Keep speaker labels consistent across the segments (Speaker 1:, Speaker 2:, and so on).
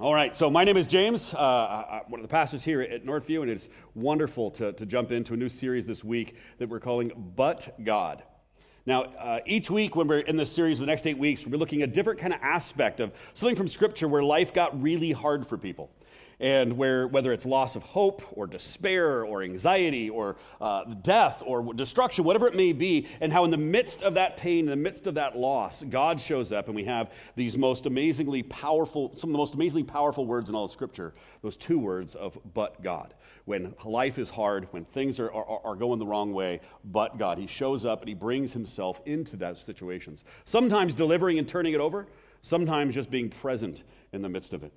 Speaker 1: All right, so my name is James, uh, one of the pastors here at Northview, and it's wonderful to, to jump into a new series this week that we're calling But God. Now, uh, each week when we're in this series, the next eight weeks, we're looking at a different kind of aspect of something from Scripture where life got really hard for people and where whether it's loss of hope or despair or anxiety or uh, death or destruction whatever it may be and how in the midst of that pain in the midst of that loss god shows up and we have these most amazingly powerful some of the most amazingly powerful words in all of scripture those two words of but god. When life is hard when things are, are, are going the wrong way but god. He shows up and he brings himself into those situations. Sometimes delivering and turning it over sometimes just being present in the midst of it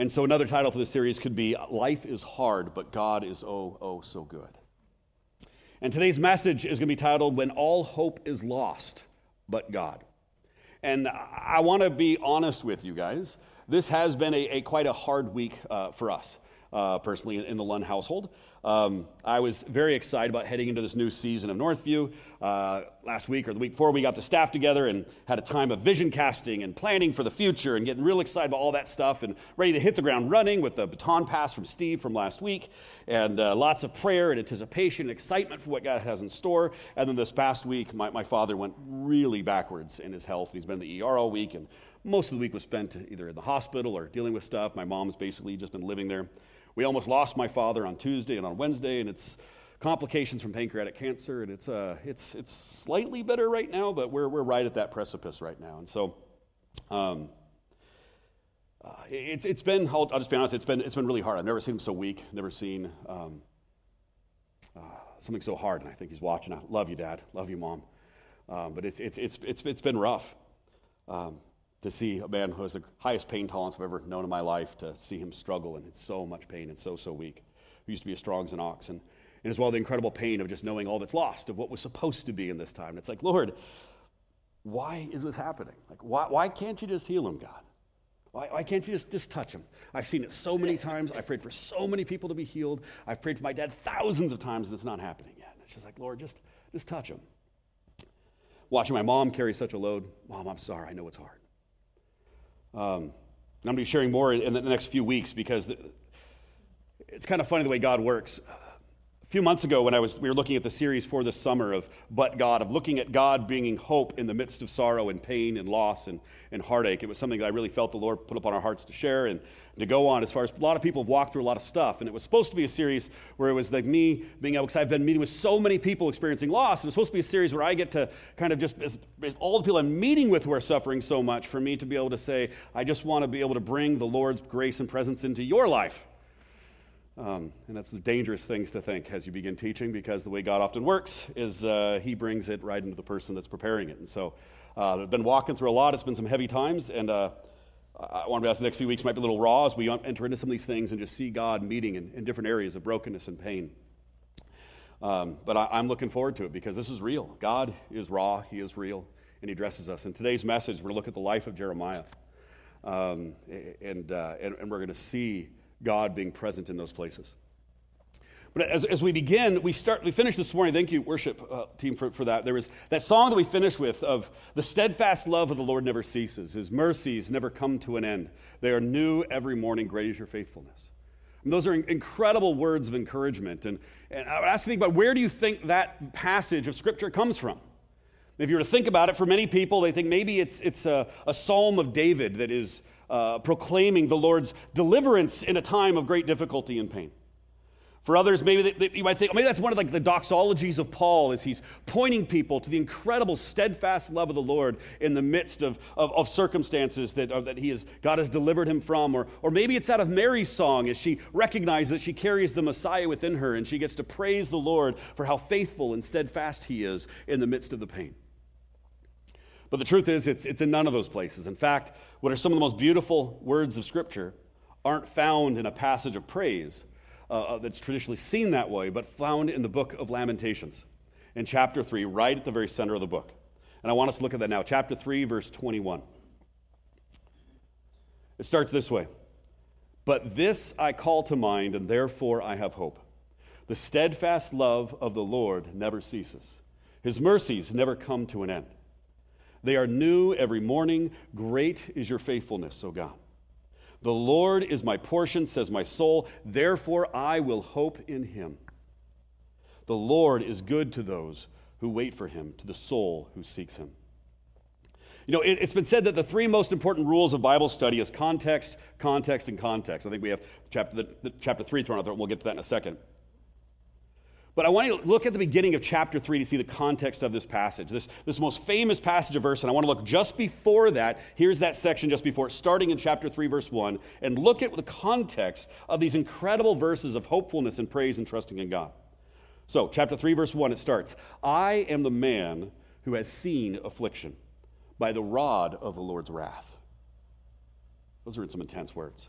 Speaker 1: and so another title for this series could be Life is Hard, but God is oh, oh, so good. And today's message is going to be titled When All Hope is Lost, but God. And I want to be honest with you guys. This has been a, a quite a hard week uh, for us uh, personally in, in, the Lund household. Um, I was very excited about heading into this new season of Northview. Uh, last week or the week before, we got the staff together and had a time of vision casting and planning for the future and getting real excited about all that stuff and ready to hit the ground running with the baton pass from Steve from last week and uh, lots of prayer and anticipation and excitement for what God has in store. And then this past week, my, my father went really backwards in his health. He's been in the ER all week and most of the week was spent either in the hospital or dealing with stuff. My mom's basically just been living there. We almost lost my father on Tuesday and on Wednesday, and it's complications from pancreatic cancer, and it's, uh, it's, it's slightly better right now, but we're, we're right at that precipice right now. And so um, uh, it's, it's been, I'll, I'll, just be honest, it's been, it's been really hard. I've never seen him so weak, never seen um, uh, something so hard, and I think he's watching. I love you, Dad. Love you, Mom. Um, but it's, it's, it's, it's, it's been rough. Um, to see a man who has the highest pain tolerance I've ever known in my life, to see him struggle and it's so much pain and so, so weak. He used to be as strong as an ox. And, and as well, the incredible pain of just knowing all that's lost, of what was supposed to be in this time. And it's like, Lord, why is this happening? Like, why, why can't you just heal him, God? Why, why, can't you just, just touch him? I've seen it so many times. I've prayed for so many people to be healed. I've prayed for my dad thousands of times, and it's not happening yet. And it's just like, Lord, just, just touch him. Watching my mom carry such a load, Mom, I'm sorry. I know it's hard. Um, I'm going to be sharing more in the next few weeks because the, it's kind of funny the way God works. Few months ago, when I was, we were looking at the series for this summer of But God, of looking at God bringing hope in the midst of sorrow and pain and loss and, and heartache, it was something that I really felt the Lord put upon our hearts to share and to go on as far as a lot of people have walked through a lot of stuff. And it was supposed to be a series where it was like me being able, because I've been meeting with so many people experiencing loss. It was supposed to be a series where I get to kind of just, as, as all the people I'm meeting with who are suffering so much, for me to be able to say, I just want to be able to bring the Lord's grace and presence into your life. Um, and that's dangerous things to think as you begin teaching because the way God often works is uh, He brings it right into the person that's preparing it. And so uh, I've been walking through a lot. It's been some heavy times, and uh, I want to be honest, the next few weeks might be a little raw as we enter into some of these things and just see God meeting in, in different areas of brokenness and pain. Um, but I, am looking forward to it because this is real. God is raw, He is real, and He dresses us. In today's message, we're going to look at the life of Jeremiah. Um, and, uh, and, and we're going to see God being present in those places. But as, as we begin, we start, we finish this morning. Thank you, worship uh, team, for, for that. There was that song that we finished with of the steadfast love of the Lord never ceases. His mercies never come to an end. They are new every morning. Great is your faithfulness. And those are incredible words of encouragement. And, and I would ask you think about where do you think that passage of Scripture comes from? If you were to think about it, for many people, they think maybe it's, it's a, a psalm of David that is uh, proclaiming the Lord's deliverance in a time of great difficulty and pain. For others, maybe they, they, you might think, maybe that's one of like the doxologies of Paul as he's pointing people to the incredible steadfast love of the Lord in the midst of, of, of circumstances that, that he has, God has delivered him from. Or, or maybe it's out of Mary's song as she recognizes that she carries the Messiah within her and she gets to praise the Lord for how faithful and steadfast he is in the midst of the pain. But the truth is, it's, it's in none of those places. In fact, what are some of the most beautiful words of Scripture aren't found in a passage of praise uh, uh, that's traditionally seen that way, but found in the book of Lamentations in chapter 3, right at the very center of the book. And I want us to look at that now. Chapter 3, verse 21. It starts this way But this I call to mind, and therefore I have hope. The steadfast love of the Lord never ceases, His mercies never come to an end. They are new every morning. Great is your faithfulness, O God. The Lord is my portion, says my soul. Therefore, I will hope in him. The Lord is good to those who wait for him, to the soul who seeks him. You know, it, has been said that the three most important rules of Bible study is context, context, and context. I think we have chapter, the, chapter 3 thrown out there. We'll get to that in a second. But I want to look at the beginning of chapter 3 to see the context of this passage, this, this most famous passage of verse. And I want to look just before that. Here's that section just before, starting in chapter 3, verse 1, and look at the context of these incredible verses of hopefulness and praise and trusting in God. So, chapter 3, verse 1, it starts I am the man who has seen affliction by the rod of the Lord's wrath. Those are some intense words.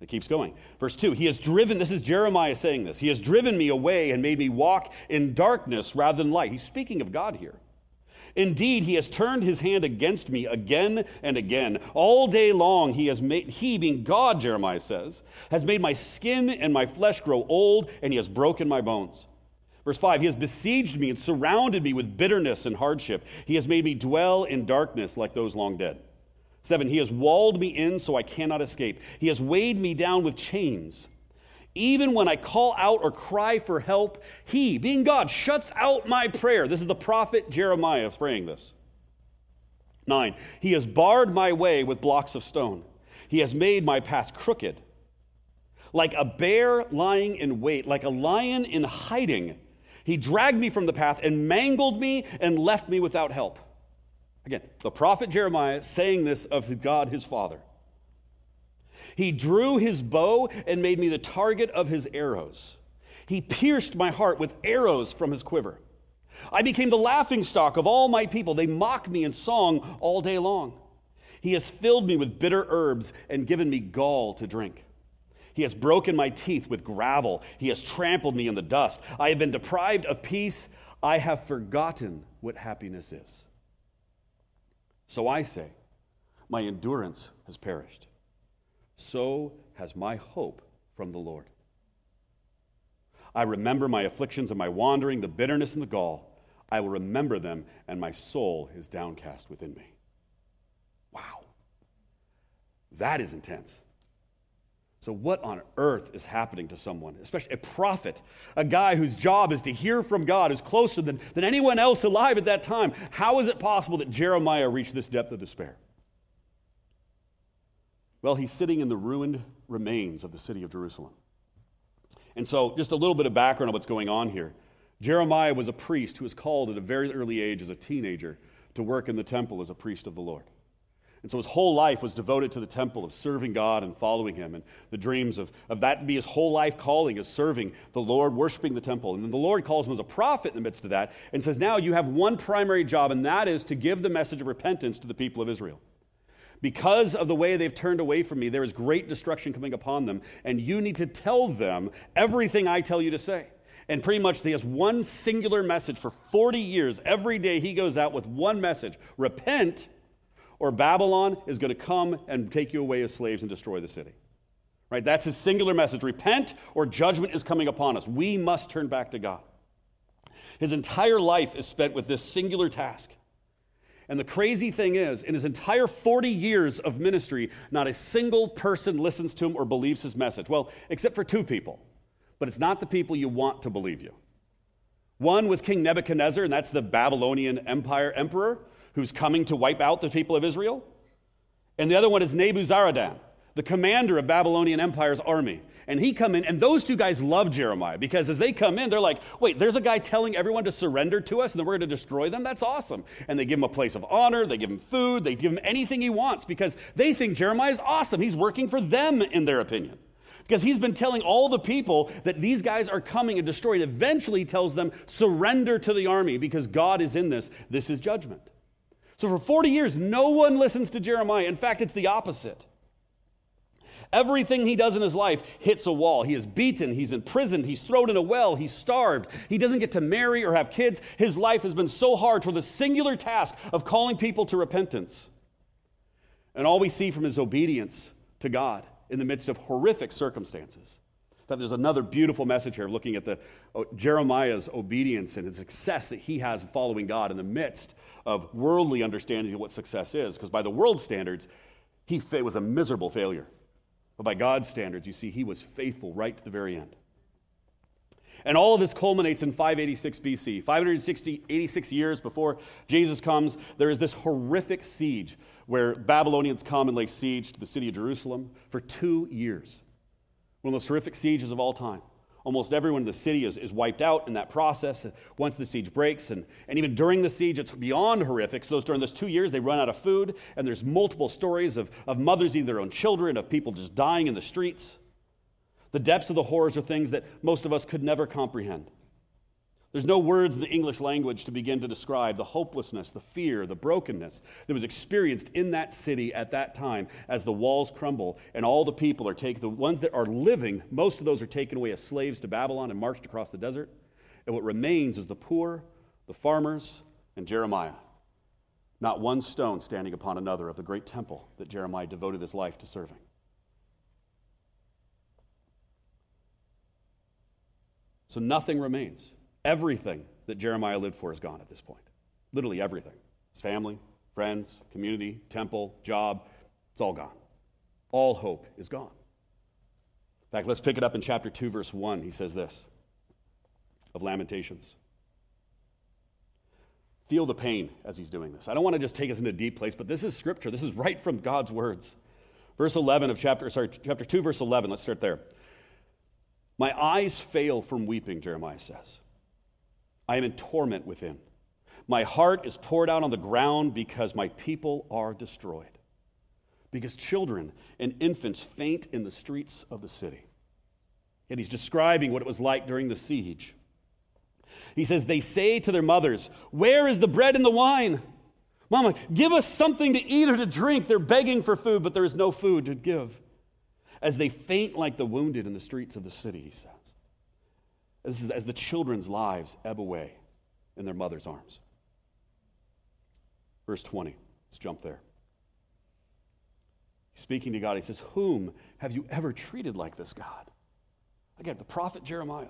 Speaker 1: It keeps going. Verse 2 He has driven, this is Jeremiah saying this, He has driven me away and made me walk in darkness rather than light. He's speaking of God here. Indeed, he has turned his hand against me again and again. All day long, he has made, he being God, Jeremiah says, has made my skin and my flesh grow old, and he has broken my bones. Verse 5 He has besieged me and surrounded me with bitterness and hardship. He has made me dwell in darkness like those long dead. Seven, he has walled me in so I cannot escape. He has weighed me down with chains. Even when I call out or cry for help, he, being God, shuts out my prayer. This is the prophet Jeremiah praying this. Nine, he has barred my way with blocks of stone. He has made my path crooked. Like a bear lying in wait, like a lion in hiding, he dragged me from the path and mangled me and left me without help. Again, the prophet Jeremiah saying this of God his Father. He drew his bow and made me the target of his arrows. He pierced my heart with arrows from his quiver. I became the laughing stock of all my people. They mock me in song all day long. He has filled me with bitter herbs and given me gall to drink. He has broken my teeth with gravel. He has trampled me in the dust. I have been deprived of peace. I have forgotten what happiness is. So I say, my endurance has perished. So has my hope from the Lord. I remember my afflictions and my wandering, the bitterness and the gall. I will remember them, and my soul is downcast within me. Wow. That is intense. So, what on earth is happening to someone, especially a prophet, a guy whose job is to hear from God, who's closer than, than anyone else alive at that time? How is it possible that Jeremiah reached this depth of despair? Well, he's sitting in the ruined remains of the city of Jerusalem. And so, just a little bit of background on what's going on here. Jeremiah was a priest who was called at a very early age as a teenager to work in the temple as a priest of the Lord. And so his whole life was devoted to the temple of serving God and following him. And the dreams of, of that be his whole life calling is serving the Lord, worshiping the temple. And then the Lord calls him as a prophet in the midst of that and says, Now you have one primary job, and that is to give the message of repentance to the people of Israel. Because of the way they've turned away from me, there is great destruction coming upon them, and you need to tell them everything I tell you to say. And pretty much he has one singular message for 40 years. Every day he goes out with one message repent or Babylon is going to come and take you away as slaves and destroy the city. Right? That's his singular message. Repent or judgment is coming upon us. We must turn back to God. His entire life is spent with this singular task. And the crazy thing is, in his entire 40 years of ministry, not a single person listens to him or believes his message. Well, except for two people. But it's not the people you want to believe you. One was King Nebuchadnezzar, and that's the Babylonian empire emperor who's coming to wipe out the people of Israel. And the other one is Nebuzaradan, the commander of Babylonian Empire's army. And he come in, and those two guys love Jeremiah because as they come in, they're like, wait, there's a guy telling everyone to surrender to us and then we're going to destroy them? That's awesome. And they give him a place of honor, they give him food, they give him anything he wants because they think Jeremiah is awesome. He's working for them, in their opinion. Because he's been telling all the people that these guys are coming and destroying. Eventually, he tells them, surrender to the army because God is in this. This is judgment. So for 40 years, no one listens to Jeremiah. In fact, it's the opposite. Everything he does in his life hits a wall. He is beaten, he's imprisoned, he's thrown in a well, he's starved. He doesn't get to marry or have kids. His life has been so hard for the singular task of calling people to repentance. And all we see from his obedience to God in the midst of horrific circumstances. That there's another beautiful message here looking at the uh, Jeremiah's obedience and the success that he has following God in the midst of worldly understanding of what success is. Because by the world standards, he was a miserable failure. But by God's standards, you see, he was faithful right to the very end. And all of this culminates in 586 BC. 560, 86 years before Jesus comes, there is this horrific siege where Babylonians come and lay siege to the city of Jerusalem for two years. One of those horrific sieges of all time. Almost everyone in the city is, is wiped out in that process uh, once the siege breaks. And, and even during the siege, it's beyond horrific. So, during those two years, they run out of food, and there's multiple stories of, of mothers eating their own children, of people just dying in the streets. The depths of the horrors are things that most of us could never comprehend. There's no words in the English language to begin to describe the hopelessness, the fear, the brokenness that was experienced in that city at that time as the walls crumble and all the people are taken, the ones that are living, most of those are taken away as slaves to Babylon and marched across the desert. And what remains is the poor, the farmers, and Jeremiah. Not one stone standing upon another of the great temple that Jeremiah devoted his life to serving. So nothing remains. Everything that Jeremiah lived for is gone at this point. Literally everything his family, friends, community, temple, job, it's all gone. All hope is gone. In fact, let's pick it up in chapter 2, verse 1. He says this of Lamentations. Feel the pain as he's doing this. I don't want to just take us into a deep place, but this is scripture. This is right from God's words. Verse 11 of chapter, sorry, chapter 2, verse 11. Let's start there. My eyes fail from weeping, Jeremiah says. I am in torment within. My heart is poured out on the ground because my people are destroyed. Because children and infants faint in the streets of the city. And he's describing what it was like during the siege. He says, They say to their mothers, Where is the bread and the wine? Mama, give us something to eat or to drink. They're begging for food, but there is no food to give as they faint like the wounded in the streets of the city, he says. As, as the children's lives ebb away in their mother's arms. Verse 20, let's jump there. Speaking to God, he says, Whom have you ever treated like this, God? Again, the prophet Jeremiah.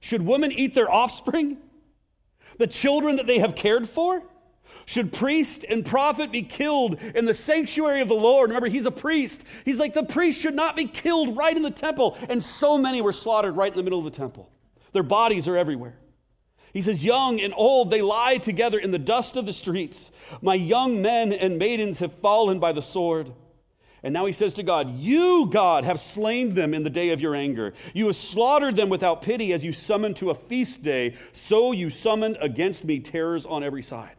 Speaker 1: Should women eat their offspring? The children that they have cared for? Should priest and prophet be killed in the sanctuary of the Lord? Remember, he's a priest. He's like, the priest should not be killed right in the temple. And so many were slaughtered right in the middle of the temple. Their bodies are everywhere. He says, Young and old, they lie together in the dust of the streets. My young men and maidens have fallen by the sword. And now he says to God, You, God, have slain them in the day of your anger. You have slaughtered them without pity as you summoned to a feast day. So you summoned against me terrors on every side.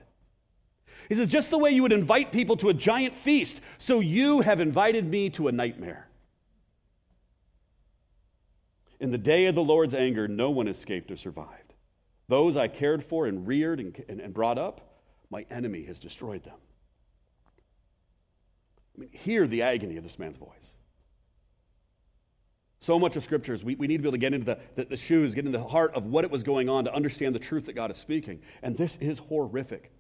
Speaker 1: He says, just the way you would invite people to a giant feast, so you have invited me to a nightmare. In the day of the Lord's anger, no one escaped or survived. Those I cared for and reared and, and, and brought up, my enemy has destroyed them. I mean, hear the agony of this man's voice. So much of Scripture is we, we need to be able to get into the, the, the, shoes, get into the heart of what it was going on to understand the truth that God is speaking. And this is horrific.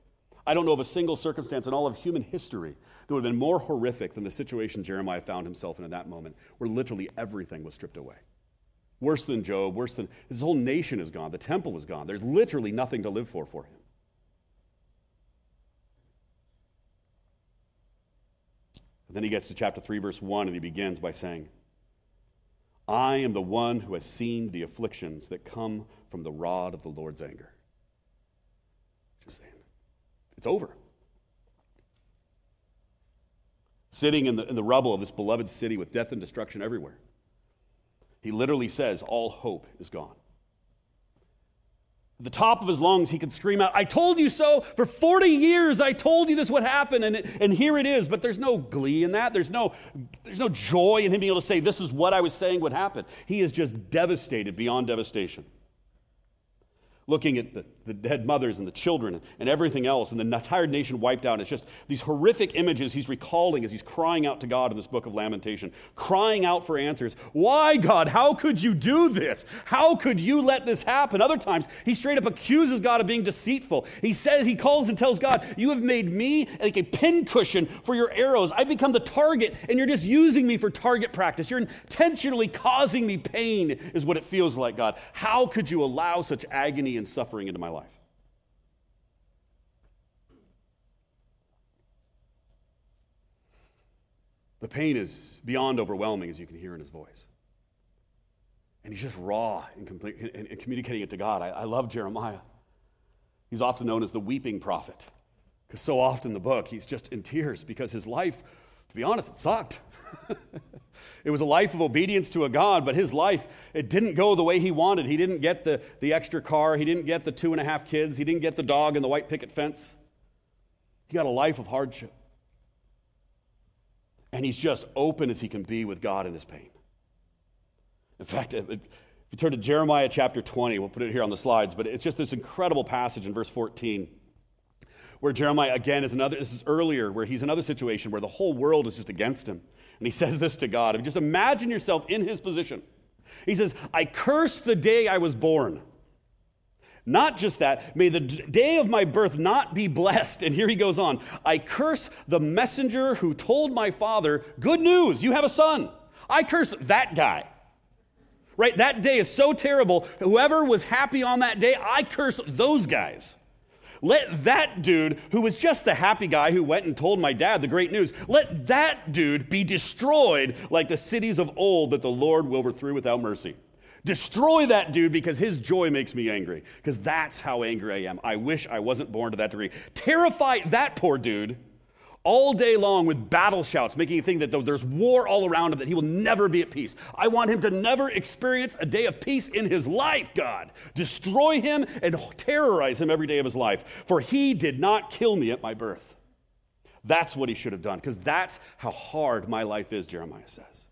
Speaker 1: I don't know of a single circumstance in all of human history that would have been more horrific than the situation Jeremiah found himself in at that moment, where literally everything was stripped away. Worse than Job, worse than his whole nation is gone. The temple is gone. There's literally nothing to live for for him. And then he gets to chapter 3, verse 1, and he begins by saying, I am the one who has seen the afflictions that come from the rod of the Lord's anger. Just saying. It's over. Sitting in the, in the rubble of this beloved city with death and destruction everywhere. He literally says, All hope is gone. At the top of his lungs, he could scream out, I told you so. For 40 years, I told you this would happen, and, it, and here it is. But there's no glee in that. There's no, there's no joy in him being able to say, This is what I was saying would happen. He is just devastated beyond devastation looking at the, the dead mothers and the children and everything else, and the entire nation wiped out. It's just these horrific images he's recalling as he's crying out to God in this book of Lamentation, crying out for answers. Why, God? How could you do this? How could you let this happen? Other times, he straight up accuses God of being deceitful. He says, he calls and tells God, You have made me like a pincushion for your arrows. I've become the target, and you're just using me for target practice. You're intentionally causing me pain, is what it feels like, God. How could you allow such agony and suffering into my life. The pain is beyond overwhelming, as you can hear in his voice. And he's just raw in, in, in communicating it to God. I, I love Jeremiah. He's often known as the weeping prophet because so often in the book he's just in tears because his life, to be honest, it sucked. it was a life of obedience to a God, but his life, it didn't go the way he wanted. He didn't get the, the extra car, he didn't get the two and a half kids, he didn't get the dog and the white picket fence. He got a life of hardship. And he's just open as he can be with God in his pain. In fact, if you turn to Jeremiah chapter 20, we'll put it here on the slides, but it's just this incredible passage in verse 14 where Jeremiah again is another, this is earlier, where he's in another situation where the whole world is just against him. And he says this to God. Just imagine yourself in his position. He says, I curse the day I was born. Not just that, may the day of my birth not be blessed. And here he goes on I curse the messenger who told my father, Good news, you have a son. I curse that guy. Right? That day is so terrible. Whoever was happy on that day, I curse those guys. Let that dude, who was just the happy guy who went and told my dad the great news, let that dude be destroyed like the cities of old that the Lord will overthrow without mercy. Destroy that dude because his joy makes me angry. Because that's how angry I am. I wish I wasn't born to that degree. Terrify that poor dude all day long with battle shouts, making you think that there's war all around him, that he will never be at peace. I want him to never experience a day of peace in his life, God. Destroy him and terrorize him every day of his life, for he did not kill me at my birth. That's what he should have done, because that's how hard my life is, Jeremiah says.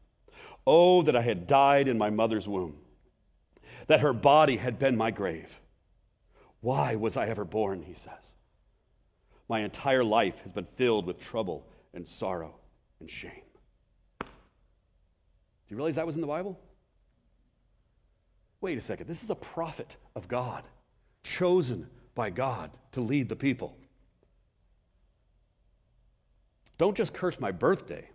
Speaker 1: Oh, that I had died in my mother's womb, that her body had been my grave. Why was I ever born, he says. My entire life has been filled with trouble and sorrow and shame. Do you realize that was in the Bible? Wait a second. This is a prophet of God, chosen by God to lead the people. Don't just curse my birthday,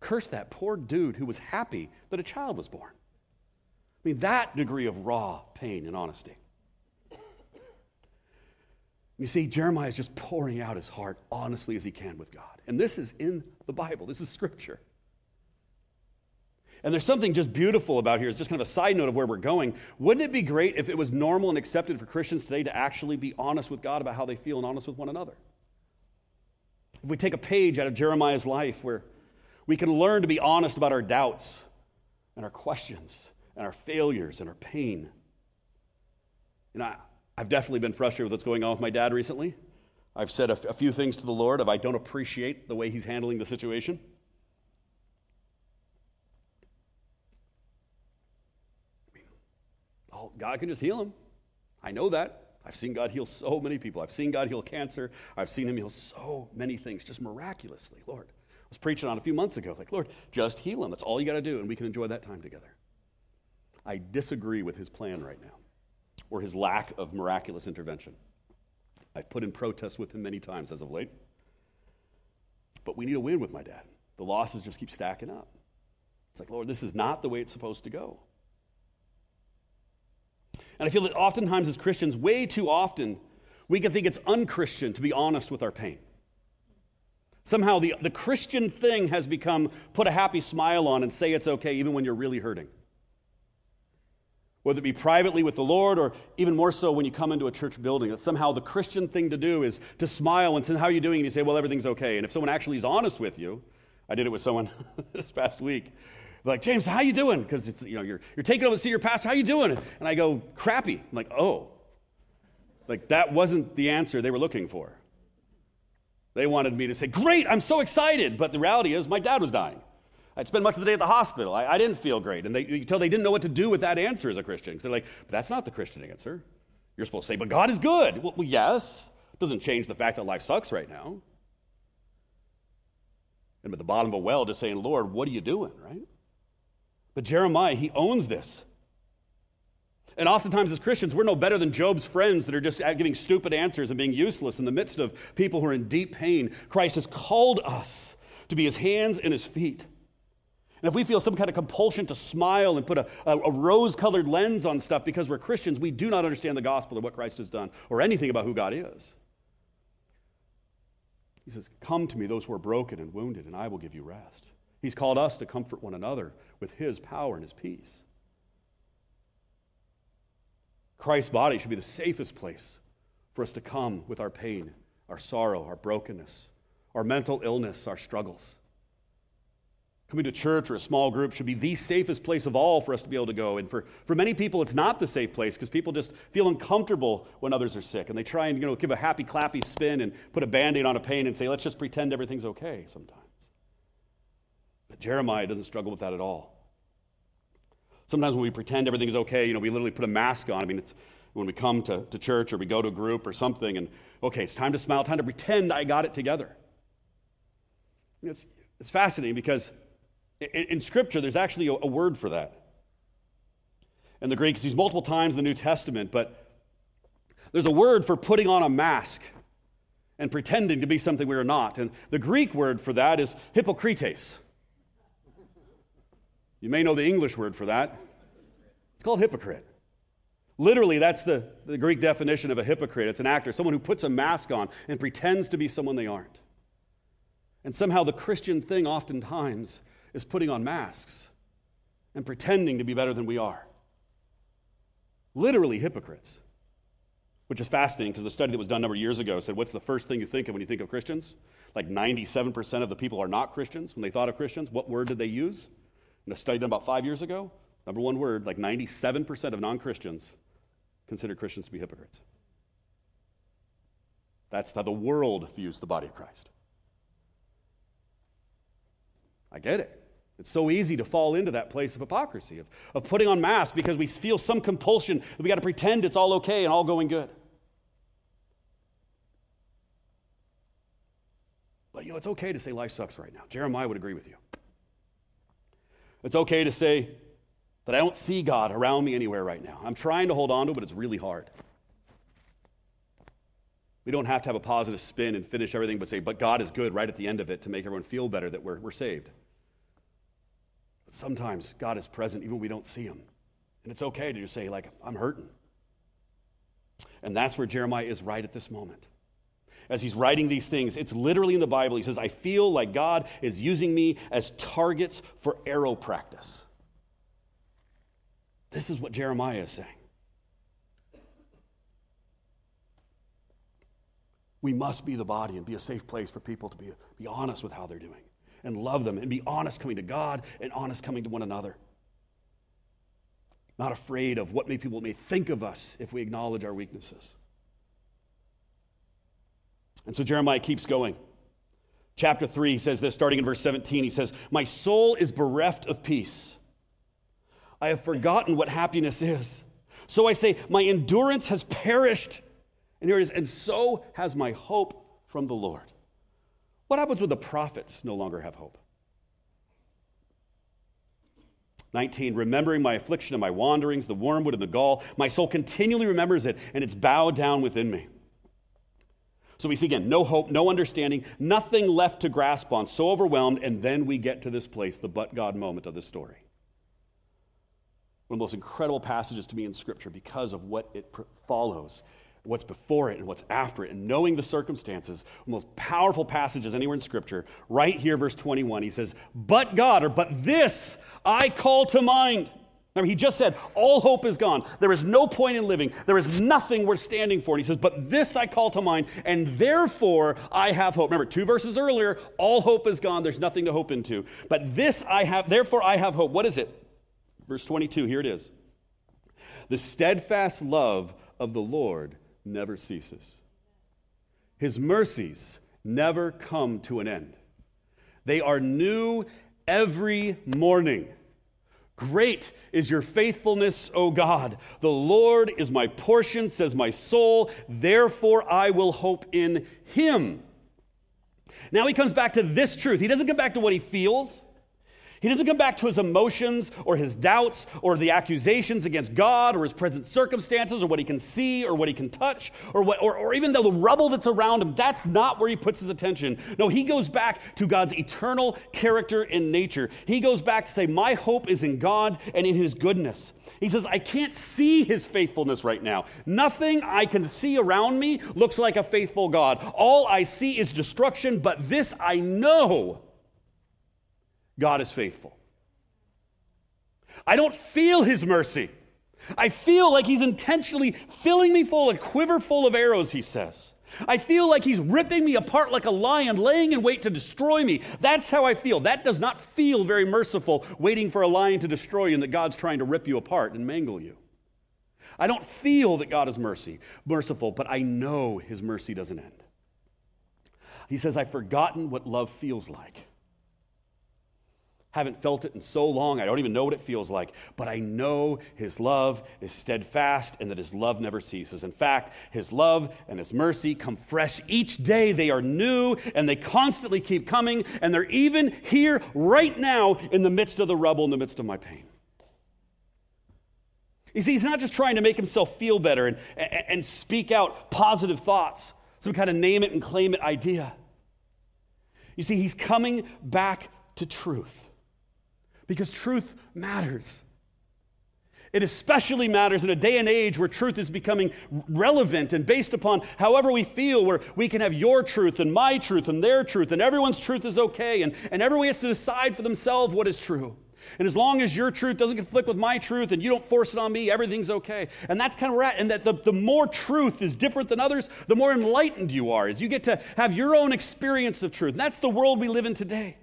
Speaker 1: curse that poor dude who was happy that a child was born. I mean, that degree of raw pain and honesty. You see, Jeremiah is just pouring out his heart honestly as he can with God. And this is in the Bible, this is scripture. And there's something just beautiful about here. It's just kind of a side note of where we're going. Wouldn't it be great if it was normal and accepted for Christians today to actually be honest with God about how they feel and honest with one another? If we take a page out of Jeremiah's life where we can learn to be honest about our doubts and our questions and our failures and our pain. And I, I've definitely been frustrated with what's going on with my dad recently. I've said a, f- a few things to the Lord of I don't appreciate the way he's handling the situation. Oh, God can just heal him. I know that. I've seen God heal so many people. I've seen God heal cancer. I've seen him heal so many things just miraculously. Lord, I was preaching on a few months ago, like, Lord, just heal him. That's all you got to do, and we can enjoy that time together. I disagree with his plan right now or his lack of miraculous intervention. I've put in protest with him many times as of late. But we need a win with my dad. The losses just keep stacking up. It's like, Lord, this is not the way it's supposed to go. And I feel that oftentimes as Christians, way too often, we can think it's unchristian to be honest with our pain. Somehow the, the Christian thing has become put a happy smile on and say it's okay even when you're really hurting whether it be privately with the Lord or even more so when you come into a church building. That somehow the Christian thing to do is to smile and say, How are you doing? And you say, Well, everything's okay. And if someone actually is honest with you, I did it with someone this past week. Like, James, how you doing? Because you know, you're, you're taking over to see your pastor. How you doing? And I go, crappy. I'm like, oh. Like, that wasn't the answer they were looking for. They wanted me to say, great, I'm so excited. But the reality is, my dad was dying. I'd spend much of the day at the hospital. I, I didn't feel great. And they, you tell they didn't know what to do with that answer as a Christian. So they're like, but that's not the Christian answer. You're supposed to say, but God is good. Well, well yes. Doesn't change the fact that life sucks right now. And at the bottom of a well, just saying, Lord, what are you doing, right? But Jeremiah, he owns this. And oftentimes, as Christians, we're no better than Job's friends that are just giving stupid answers and being useless in the midst of people who are in deep pain. Christ has called us to be his hands and his feet. And if we feel some kind of compulsion to smile and put a, a, a rose colored lens on stuff because we're Christians, we do not understand the gospel or what Christ has done or anything about who God is. He says, Come to me, those who are broken and wounded, and I will give you rest. He's called us to comfort one another with His power and His peace. Christ's body should be the safest place for us to come with our pain, our sorrow, our brokenness, our mental illness, our struggles. Coming to church or a small group should be the safest place of all for us to be able to go. And for, for many people, it's not the safe place because people just feel uncomfortable when others are sick. And they try and you know, give a happy, clappy spin and put a band aid on a pain and say, let's just pretend everything's okay sometimes. But Jeremiah doesn't struggle with that at all. Sometimes when we pretend everything's okay, you know, we literally put a mask on. I mean, it's when we come to, to church or we go to a group or something, and okay, it's time to smile, time to pretend I got it together. It's, it's fascinating because in, Scripture, there's actually a, a word for that. In the Greek, it's used multiple times in the New Testament, but there's a word for putting on a mask and pretending to be something we are not. And the Greek word for that is hypocrites. You may know the English word for that. It's called hypocrite. Literally, that's the, the Greek definition of a hypocrite. It's an actor, someone who puts a mask on and pretends to be someone they aren't. And somehow the Christian thing oftentimes is putting on masks and pretending to be better than we are. Literally hypocrites. Which is fascinating because the study that was done a number of years ago said, What's the first thing you think of when you think of Christians? Like 97% of the people are not Christians. When they thought of Christians, what word did they use? In a study done about five years ago, number one word, like 97% of non Christians consider Christians to be hypocrites. That's how the world views the body of Christ. I get it. It's so easy to fall into that place of hypocrisy, of, of putting on masks because we feel some compulsion that we got to pretend it's all okay and all going good. But you know, it's okay to say life sucks right now. Jeremiah would agree with you. It's okay to say that I don't see God around me anywhere right now. I'm trying to hold on to it, but it's really hard. We don't have to have a positive spin and finish everything, but say, but God is good right at the end of it to make everyone feel better that we're, we're saved. Sometimes God is present even when we don't see him. And it's okay to just say, like, I'm hurting. And that's where Jeremiah is right at this moment. As he's writing these things, it's literally in the Bible. He says, I feel like God is using me as targets for arrow practice. This is what Jeremiah is saying. We must be the body and be a safe place for people to be, be honest with how they're doing and love them and be honest coming to God and honest coming to one another. Not afraid of what may people may think of us if we acknowledge our weaknesses. And so Jeremiah keeps going. Chapter 3 he says this, starting in verse 17. He says, My soul is bereft of peace. I have forgotten what happiness is. So I say, My endurance has perished. And here it is, and so has my hope from the Lord. What happens when the prophets no longer have hope? 19, remembering my affliction and my wanderings, the wormwood and the gall, my soul continually remembers it, and it's bowed down within me. So we see again, no hope, no understanding, nothing left to grasp on, so overwhelmed, and then we get to this place, the but God moment of the story. One of the most incredible passages to me in Scripture because of what it follows what's before it and what's after it, and knowing the circumstances, the most powerful passages anywhere in Scripture. Right here, verse 21, he says, But God, or but this I call to mind. Remember, he just said, All hope is gone. There is no point in living. There is nothing worth standing for. And he says, But this I call to mind, and therefore I have hope. Remember, two verses earlier, all hope is gone. There's nothing to hope into. But this I have, therefore I have hope. What is it? Verse 22, here it is. The steadfast love of the Lord never ceases. His mercies never come to an end. They are new every morning. Great is your faithfulness, O God. The Lord is my portion, says my soul. Therefore, I will hope in him. Now he comes back to this truth. He doesn't come back to what he feels. He doesn't come back to his emotions or his doubts or the accusations against God or his present circumstances or what he can see or what he can touch or, what, or, or even though the rubble that's around him. That's not where he puts his attention. No, he goes back to God's eternal character and nature. He goes back to say, My hope is in God and in his goodness. He says, I can't see his faithfulness right now. Nothing I can see around me looks like a faithful God. All I see is destruction, but this I know God is faithful. I don't feel his mercy. I feel like he's intentionally filling me full, a quiver full of arrows, he says. I feel like he's ripping me apart like a lion, laying in wait to destroy me. That's how I feel. That does not feel very merciful, waiting for a lion to destroy you and that God's trying to rip you apart and mangle you. I don't feel that God is mercy, merciful, but I know his mercy doesn't end. He says, I've forgotten what love feels like. Haven't felt it in so long, I don't even know what it feels like. But I know His love is steadfast and that His love never ceases. In fact, His love and His mercy come fresh each day. They are new and they constantly keep coming, and they're even here right now in the midst of the rubble, in the midst of my pain. You see, He's not just trying to make Himself feel better and, and, speak out positive thoughts, some kind of name it and claim it idea. You see, He's coming back to truth because truth matters. It especially matters in a day and age where truth is becoming relevant and based upon however we feel, where we can have your truth and my truth and their truth, and everyone's truth is okay, and, and everyone gets to decide for themselves what is true. And as long as your truth doesn't conflict with my truth and you don't force it on me, everything's okay. And that's kind of where we're at. And that the, the more truth is different than others, the more enlightened you are, as you get to have your own experience of truth. And that's the world we live in today.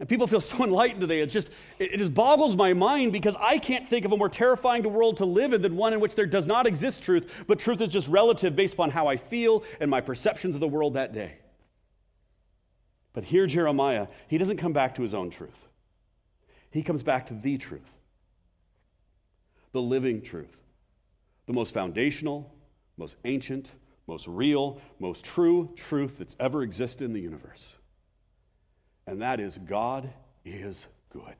Speaker 1: And people feel so enlightened today. It's just, it, it just boggles my mind because I can't think of a more terrifying world to live in than one in which there does not exist truth, but truth is just relative based upon how I feel and my perceptions of the world that day. But here, Jeremiah, he doesn't come back to his own truth. He comes back to the truth, the living truth, the most foundational, most ancient, most real, most true truth that's ever existed in the universe and that is God is good.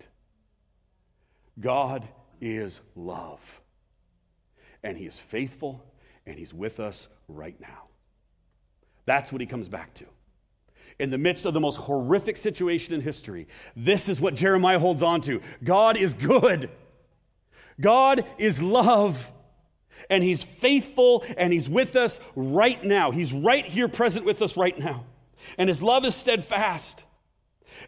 Speaker 1: God is love. And He is faithful, and He's with us right now. That's what He comes back to. In the midst of the most horrific situation in history, this is what Jeremiah holds on to God is good, God is love. And he's faithful and he's with us right now. He's right here present with us right now. And his love is steadfast.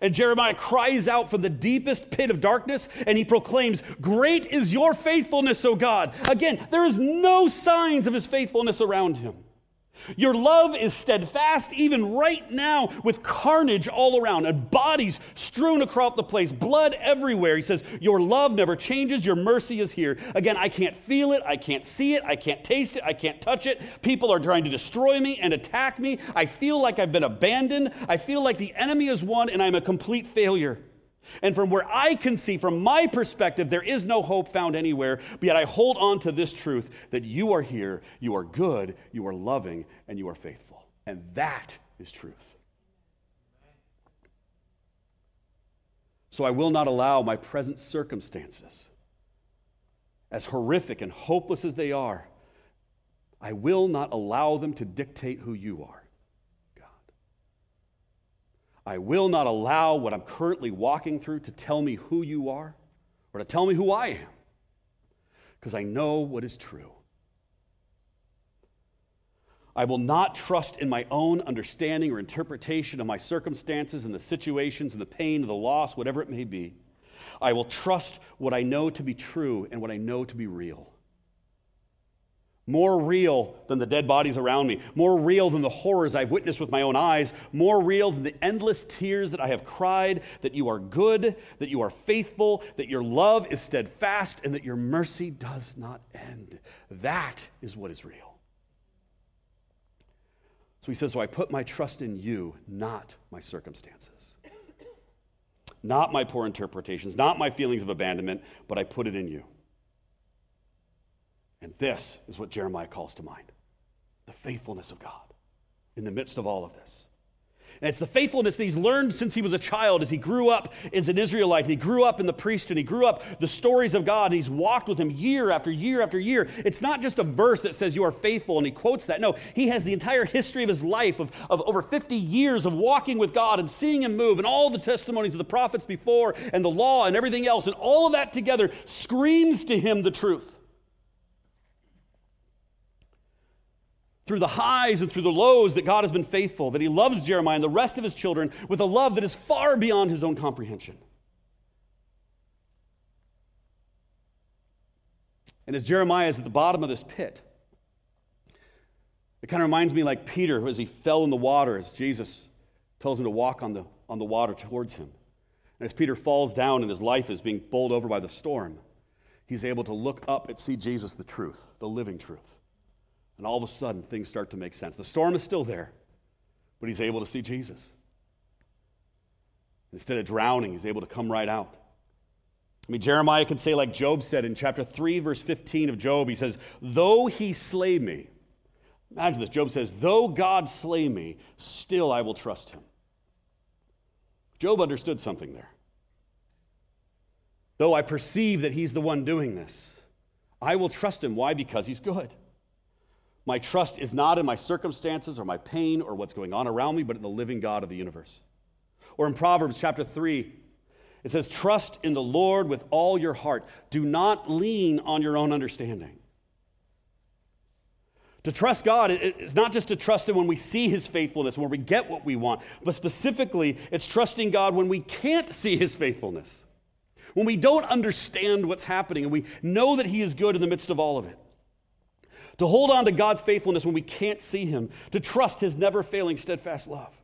Speaker 1: And Jeremiah cries out from the deepest pit of darkness and he proclaims, Great is your faithfulness, O God. Again, there is no signs of his faithfulness around him. Your love is steadfast even right now with carnage all around and bodies strewn across the place, blood everywhere. He says, Your love never changes, your mercy is here. Again, I can't feel it, I can't see it, I can't taste it, I can't touch it. People are trying to destroy me and attack me. I feel like I've been abandoned. I feel like the enemy has won and I'm a complete failure. And from where I can see, from my perspective, there is no hope found anywhere. But yet I hold on to this truth that you are here, you are good, you are loving, and you are faithful. And that is truth. So I will not allow my present circumstances, as horrific and hopeless as they are, I will not allow them to dictate who you are. I will not allow what I'm currently walking through to tell me who you are or to tell me who I am, because I know what is true. I will not trust in my own understanding or interpretation of my circumstances and the situations and the pain and the loss, whatever it may be. I will trust what I know to be true and what I know to be real more real than the dead bodies around me, more real than the horrors I've witnessed with my own eyes, more real than the endless tears that I have cried, that you are good, that you are faithful, that your love is steadfast, and that your mercy does not end. That is what is real. So he says, So I put my trust in you, not my circumstances, not my poor interpretations, not my feelings of abandonment, but I put it in you. And this is what Jeremiah calls to mind the faithfulness of God in the midst of all of this. And it's the faithfulness that he's learned since he was a child as he grew up as an Israelite and he grew up in the priesthood. And he grew up the stories of God and he's walked with him year after year after year. It's not just a verse that says you are faithful and he quotes that. No, he has the entire history of his life of, of over 50 years of walking with God and seeing him move and all the testimonies of the prophets before and the law and everything else. And all of that together screams to him the truth. Through the highs and through the lows that God has been faithful, that he loves Jeremiah and the rest of his children with a love that is far beyond his own comprehension. And as Jeremiah is at the bottom of this pit, it kind of reminds me like Peter as he fell in the water, as Jesus tells him to walk on the, on the water towards him. And as Peter falls down and his life is being bowled over by the storm, he's able to look up and see Jesus, the truth, the living truth. And all of a sudden, things start to make sense. The storm is still there, but he's able to see Jesus. Instead of drowning, he's able to come right out. I mean, Jeremiah could say, like Job said in chapter 3, verse 15 of Job, he says, Though he slay me, imagine this. Job says, Though God slay me, still I will trust him. Job understood something there. Though I perceive that he's the one doing this, I will trust him. Why? Because he's good. My trust is not in my circumstances or my pain or what's going on around me, but in the living God of the universe. Or in Proverbs chapter 3, it says, Trust in the Lord with all your heart. Do not lean on your own understanding. To trust God is not just to trust Him when we see His faithfulness, when we get what we want, but specifically, it's trusting God when we can't see His faithfulness, when we don't understand what's happening, and we know that He is good in the midst of all of it. To hold on to God's faithfulness when we can't see Him, to trust His never failing, steadfast love.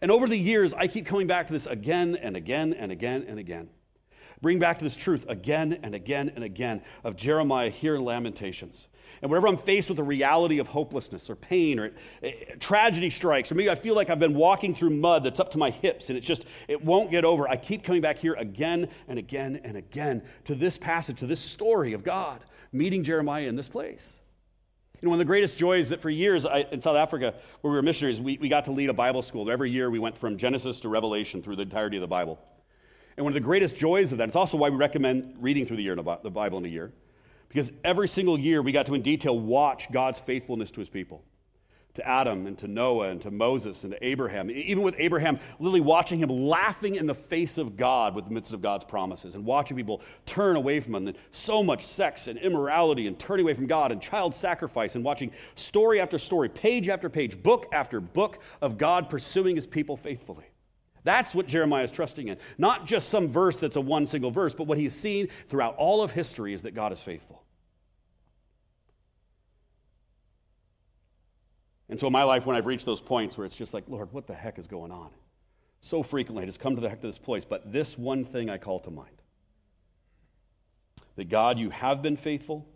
Speaker 1: And over the years, I keep coming back to this again and again and again and again. Bring back to this truth again and again and again of Jeremiah here in Lamentations. And whenever I'm faced with a reality of hopelessness or pain or uh, tragedy strikes, or maybe I feel like I've been walking through mud that's up to my hips and it's just, it won't get over, I keep coming back here again and again and again to this passage, to this story of God meeting Jeremiah in this place. You know, one of the greatest joys that for years I, in South Africa, where we were missionaries, we, we got to lead a Bible school. Every year we went from Genesis to Revelation through the entirety of the Bible. And one of the greatest joys of that, it's also why we recommend reading through the year in the Bible in a year, because every single year we got to in detail watch God's faithfulness to his people to Adam and to Noah and to Moses and to Abraham. Even with Abraham, literally watching him laughing in the face of God with the midst of God's promises and watching people turn away from him. And so much sex and immorality and turning away from God and child sacrifice and watching story after story, page after page, book after book of God pursuing his people faithfully. That's what Jeremiah is trusting in. Not just some verse that's a one single verse, but what he's seen throughout all of history is that God is faithful. And so in my life, when I've reached those points where it's just like, Lord, what the heck is going on? So frequently, I just come to the heck to this place. But this one thing I call to mind that God, you have been faithful,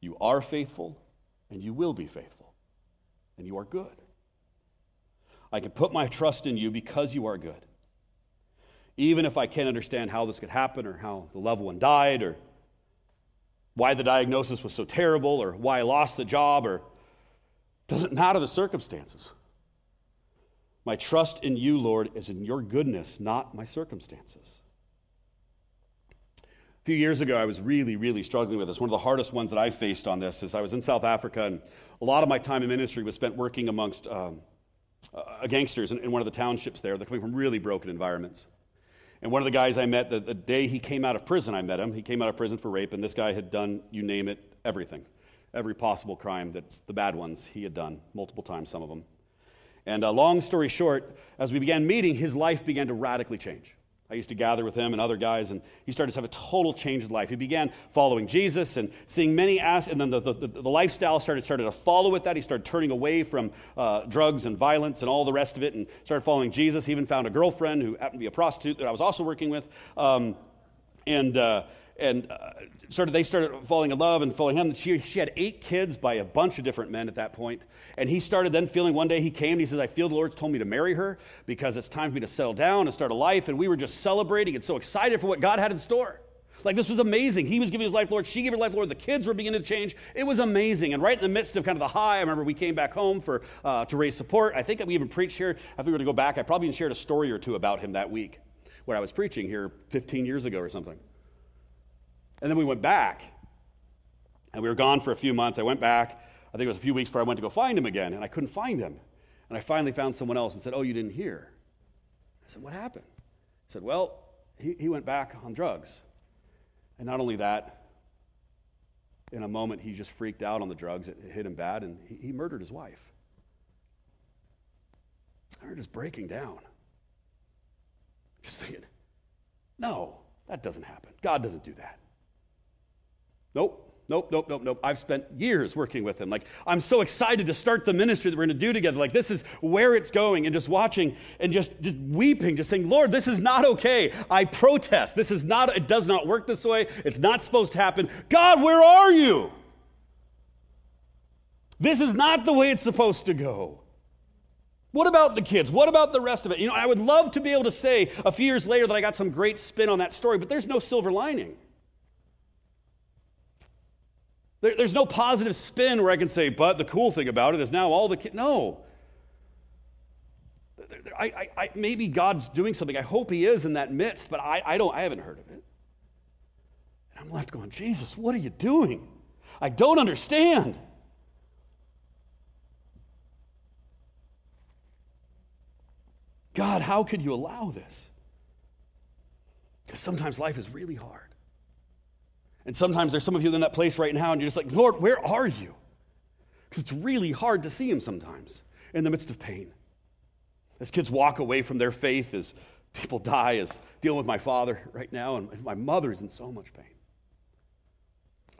Speaker 1: you are faithful, and you will be faithful, and you are good. I can put my trust in you because you are good. Even if I can't understand how this could happen, or how the loved one died, or why the diagnosis was so terrible, or why I lost the job, or doesn't matter the circumstances. My trust in you, Lord, is in your goodness, not my circumstances. A few years ago, I was really, really struggling with this. One of the hardest ones that I faced on this is I was in South Africa, and a lot of my time in ministry was spent working amongst um, uh, gangsters in, in, one of the townships there. They're coming from really broken environments. And one of the guys I met, the, the day he came out of prison, I met him. He came out of prison for rape, and this guy had done, you name it, everything every possible crime that's the bad ones he had done, multiple times, some of them. And uh, long story short, as we began meeting, his life began to radically change. I used to gather with him and other guys, and he started to have a total change in life. He began following Jesus and seeing many ass, and then the, the, the, lifestyle started, started to follow with that. He started turning away from uh, drugs and violence and all the rest of it, and started following Jesus. He even found a girlfriend who happened to be a prostitute that I was also working with. Um, and uh, and uh, of, they started falling in love and following him. She, she had eight kids by a bunch of different men at that point. And he started then feeling one day he came and he says, I feel the Lord's told me to marry her because it's time for me to settle down and start a life. And we were just celebrating and so excited for what God had in store. Like this was amazing. He was giving his life, Lord. She gave her life, Lord. The kids were beginning to change. It was amazing. And right in the midst of kind of the high, I remember we came back home for uh, to raise support. I think we even preached here. If we were to go back, I probably even shared a story or two about him that week, where I was preaching here 15 years ago or something. And then we went back. And we were gone for a few months. I went back. I think it was a few weeks before I went to go find him again. And I couldn't find him. And I finally found someone else and said, Oh, you didn't hear? I said, What happened? He said, Well, he, he went back on drugs. And not only that, in a moment, he just freaked out on the drugs. It hit him bad, and he, he murdered his wife. I heard just breaking down. Just thinking, no, that doesn't happen. God doesn't do that. Nope. Nope, nope, nope, nope. I've spent years working with him. Like, I'm so excited to start the ministry that we're going to do together. Like, this is where it's going. And just watching and just, just weeping, just saying, Lord, this is not okay. I protest. This is not, it does not work this way. It's not supposed to happen. God, where are you? This is not the way it's supposed to go. What about the kids? What about the rest of it? You know, I would love to be able to say a few years later that I got some great spin on that story, but there's no silver lining. There, there's no positive spin where I can say, but the cool thing about it is now all the kids. No. I, I, I, maybe God's doing something. I hope He is in that midst, but I, I, don't, I haven't heard of it. And I'm left going, Jesus, what are you doing? I don't understand. God, how could you allow this? Because sometimes life is really hard. And sometimes there's some of you in that place right now, and you're just like, Lord, where are you? Because it's really hard to see Him sometimes in the midst of pain. As kids walk away from their faith, as people die, as dealing with my father right now, and my mother is in so much pain.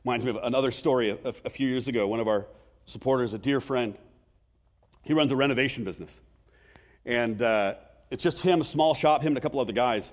Speaker 1: Reminds me of another story a, a few years ago. One of our supporters, a dear friend, he runs a renovation business. And uh, it's just him, a small shop, him and a couple other guys.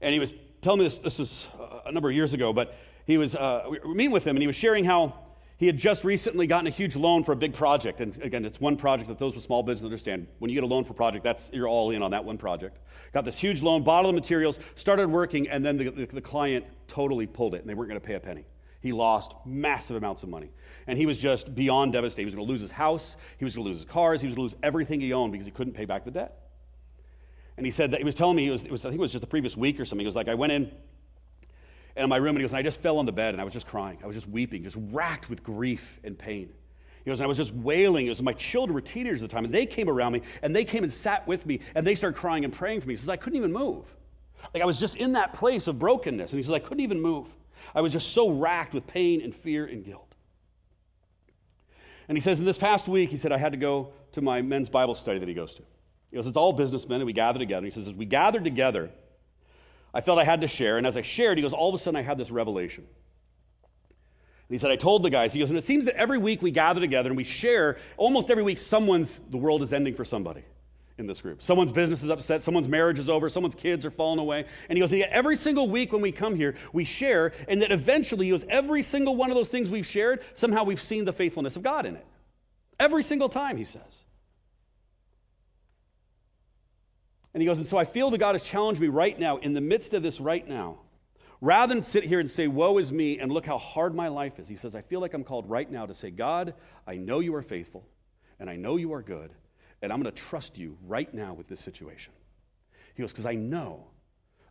Speaker 1: And he was telling me this, this is a number of years ago, but he was, uh, meeting with him and he was sharing how he had just recently gotten a huge loan for a big project. And again, it's one project that those with small business understand. When you get a loan for a project, that's, you're all in on that one project. Got this huge loan, bought all the materials, started working, and then the, the, the client totally pulled it and they weren't going to pay a penny. He lost massive amounts of money. And he was just beyond devastated. He was going to lose his house, he was going to lose his cars, he was going to lose everything he owned because he couldn't pay back the debt. And he said that he was telling me, it was, was, I think it was just the previous week or something. He was like, I went in and in my room and he goes, and I just fell on the bed and I was just crying. I was just weeping, just racked with grief and pain. He goes, and I was just wailing. It was my children were teenagers at the time, and they came around me and they came and sat with me and they started crying and praying for me. He says, I couldn't even move. Like I was just in that place of brokenness. And he says, I couldn't even move. I was just so racked with pain and fear and guilt. And he says, in this past week, he said, I had to go to my men's Bible study that he goes to. He goes, it's all businessmen, and we gather together. He says, as we gathered together, I felt I had to share. And as I shared, he goes, all of a sudden I had this revelation. And he said, I told the guys, he goes, and it seems that every week we gather together and we share, almost every week, someone's, the world is ending for somebody in this group. Someone's business is upset, someone's marriage is over, someone's kids are falling away. And he goes, every single week when we come here, we share, and that eventually, he goes, every single one of those things we've shared, somehow we've seen the faithfulness of God in it. Every single time, he says. And he goes, and so I feel that God has challenged me right now, in the midst of this right now, rather than sit here and say, Woe is me, and look how hard my life is. He says, I feel like I'm called right now to say, God, I know you are faithful, and I know you are good, and I'm going to trust you right now with this situation. He goes, Because I know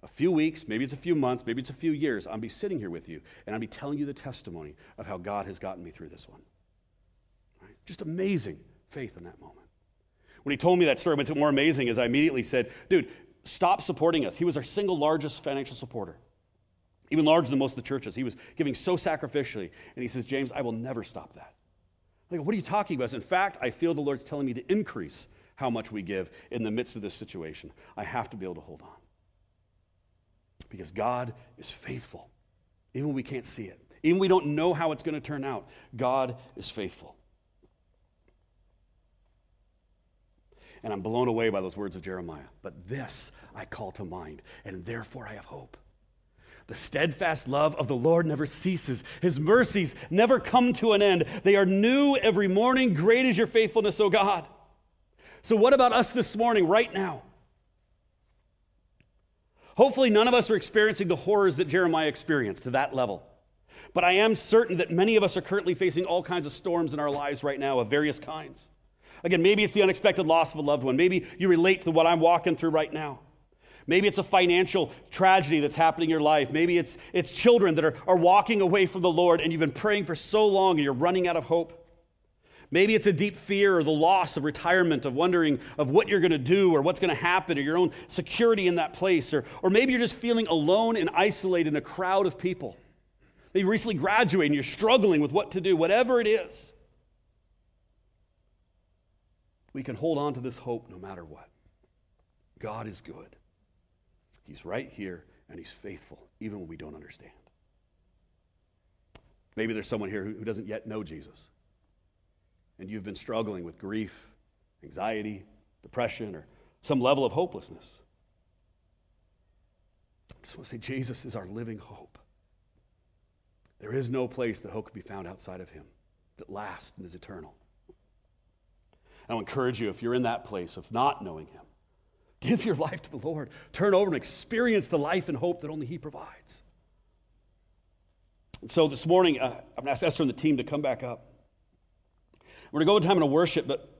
Speaker 1: a few weeks, maybe it's a few months, maybe it's a few years, I'll be sitting here with you and I'll be telling you the testimony of how God has gotten me through this one. Right? Just amazing faith in that moment. When he told me that story, what's it more amazing is I immediately said, dude, stop supporting us. He was our single largest financial supporter, even larger than most of the churches. He was giving so sacrificially. And he says, James, I will never stop that. Like, what are you talking about? In fact, I feel the Lord's telling me to increase how much we give in the midst of this situation. I have to be able to hold on. Because God is faithful, even when we can't see it, even we don't know how it's going to turn out. God is faithful. And I'm blown away by those words of Jeremiah. But this I call to mind, and therefore I have hope. The steadfast love of the Lord never ceases. His mercies never come to an end. They are new every morning. Great is your faithfulness, O God. So, what about us this morning, right now? Hopefully, none of us are experiencing the horrors that Jeremiah experienced to that level. But I am certain that many of us are currently facing all kinds of storms in our lives right now of various kinds. Again, maybe it's the unexpected loss of a loved one. Maybe you relate to what I'm walking through right now. Maybe it's a financial tragedy that's happening in your life. Maybe it's, it's children that are, are walking away from the Lord and you've been praying for so long and you're running out of hope. Maybe it's a deep fear or the loss of retirement, of wondering of what you're going to do or what's going to happen or your own security in that place. Or, or maybe you're just feeling alone and isolated in a crowd of people. Maybe you recently graduated and you're struggling with what to do, whatever it is. We can hold on to this hope no matter what. God is good. He's right here and He's faithful, even when we don't understand. Maybe there's someone here who doesn't yet know Jesus, and you've been struggling with grief, anxiety, depression, or some level of hopelessness. I just want to say Jesus is our living hope. There is no place that hope could be found outside of Him that lasts and is eternal. I'll encourage you, if you're in that place of not knowing Him, give your life to the Lord. Turn over and experience the life and hope that only He provides. And so this morning, uh, I'm going to ask Esther and the team to come back up. We're going to go into time in worship, but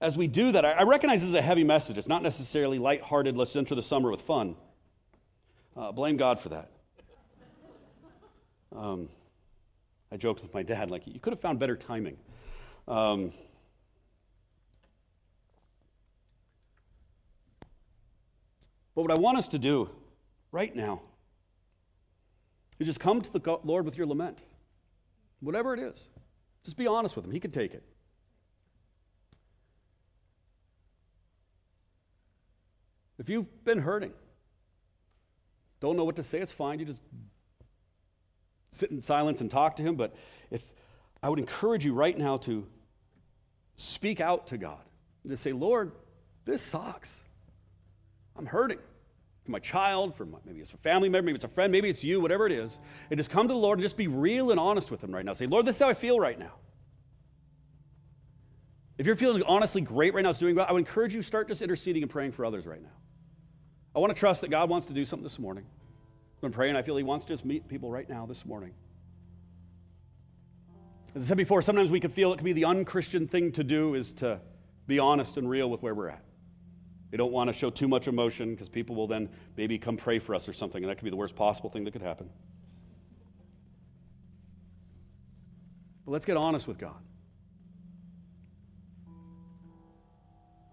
Speaker 1: as we do that, I recognize this is a heavy message. It's not necessarily lighthearted, let's enter the summer with fun. Uh, blame God for that. Um, I joked with my dad, like, you could have found better timing. Um, but what I want us to do right now is just come to the Lord with your lament, whatever it is. Just be honest with Him, He can take it. If you've been hurting, don't know what to say, it's fine. You just sit in silence and talk to Him. But if I would encourage you right now to speak out to God just say, Lord, this sucks. I'm hurting. For my child, for my, maybe it's a family member, maybe it's a friend, maybe it's you, whatever it is. And just come to the Lord and just be real and honest with Him right now. Say, Lord, this is how I feel right now. If you're feeling honestly great right now, it's doing well, I would encourage you start just interceding and praying for others right now. I want to trust that God wants to do something this morning. I'm praying, I feel He wants to just meet people right now this morning. As I said before, sometimes we can feel it can be the unchristian thing to do is to be honest and real with where we're at. We don't want to show too much emotion because people will then maybe come pray for us or something, and that could be the worst possible thing that could happen. But let's get honest with God.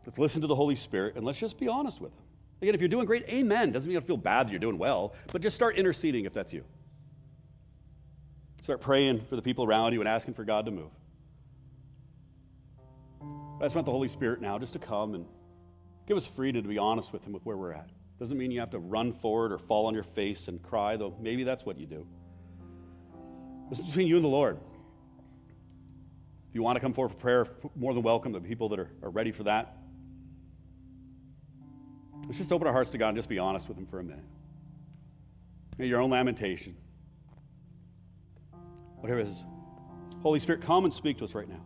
Speaker 1: Let's listen to the Holy Spirit and let's just be honest with Him. Again, if you're doing great, amen. Doesn't mean you feel bad that you're doing well, but just start interceding if that's you. Start praying for the people around you and asking for God to move. I just want the Holy Spirit now just to come and give us freedom to be honest with Him with where we're at. Doesn't mean you have to run forward or fall on your face and cry, though maybe that's what you do. This is between you and the Lord. If you want to come forward for prayer, more than welcome. The people that are, are ready for that. Let's just open our hearts to God and just be honest with Him for a minute. Your own lamentation. Whatever it is. Holy Spirit, come and speak to us right now.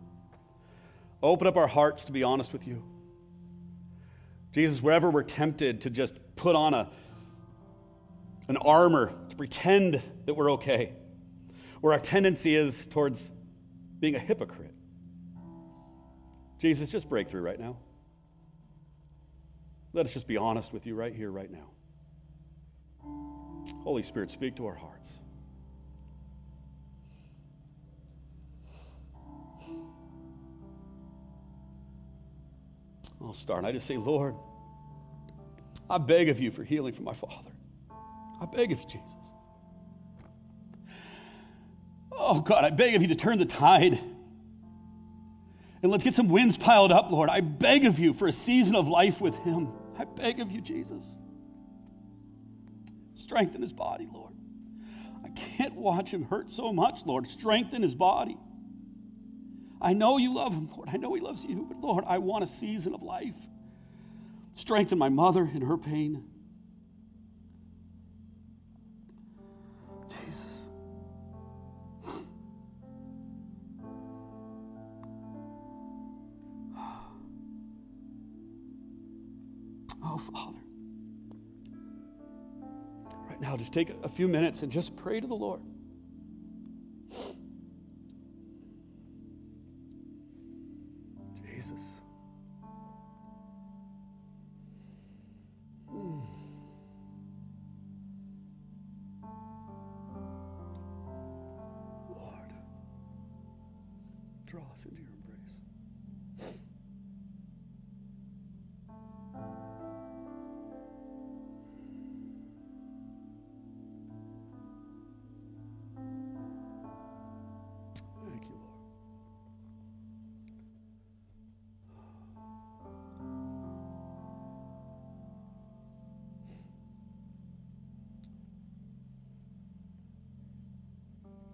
Speaker 1: Open up our hearts to be honest with you. Jesus, wherever we're tempted to just put on a, an armor to pretend that we're okay, where our tendency is towards being a hypocrite. Jesus, just break through right now. Let us just be honest with you right here, right now. Holy Spirit, speak to our hearts. I'll start. And I just say, Lord, I beg of you for healing for my father. I beg of you, Jesus. Oh, God, I beg of you to turn the tide. And let's get some winds piled up, Lord. I beg of you for a season of life with him. I beg of you, Jesus. Strengthen his body, Lord. I can't watch him hurt so much, Lord. Strengthen his body. I know you love him, Lord. I know he loves you, but Lord, I want a season of life. Strengthen my mother in her pain. Jesus. Oh, Father. Right now, just take a few minutes and just pray to the Lord.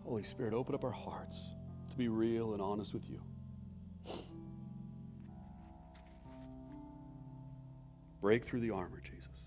Speaker 1: Holy Spirit, open up our hearts to be real and honest with you. Break through the armor, Jesus.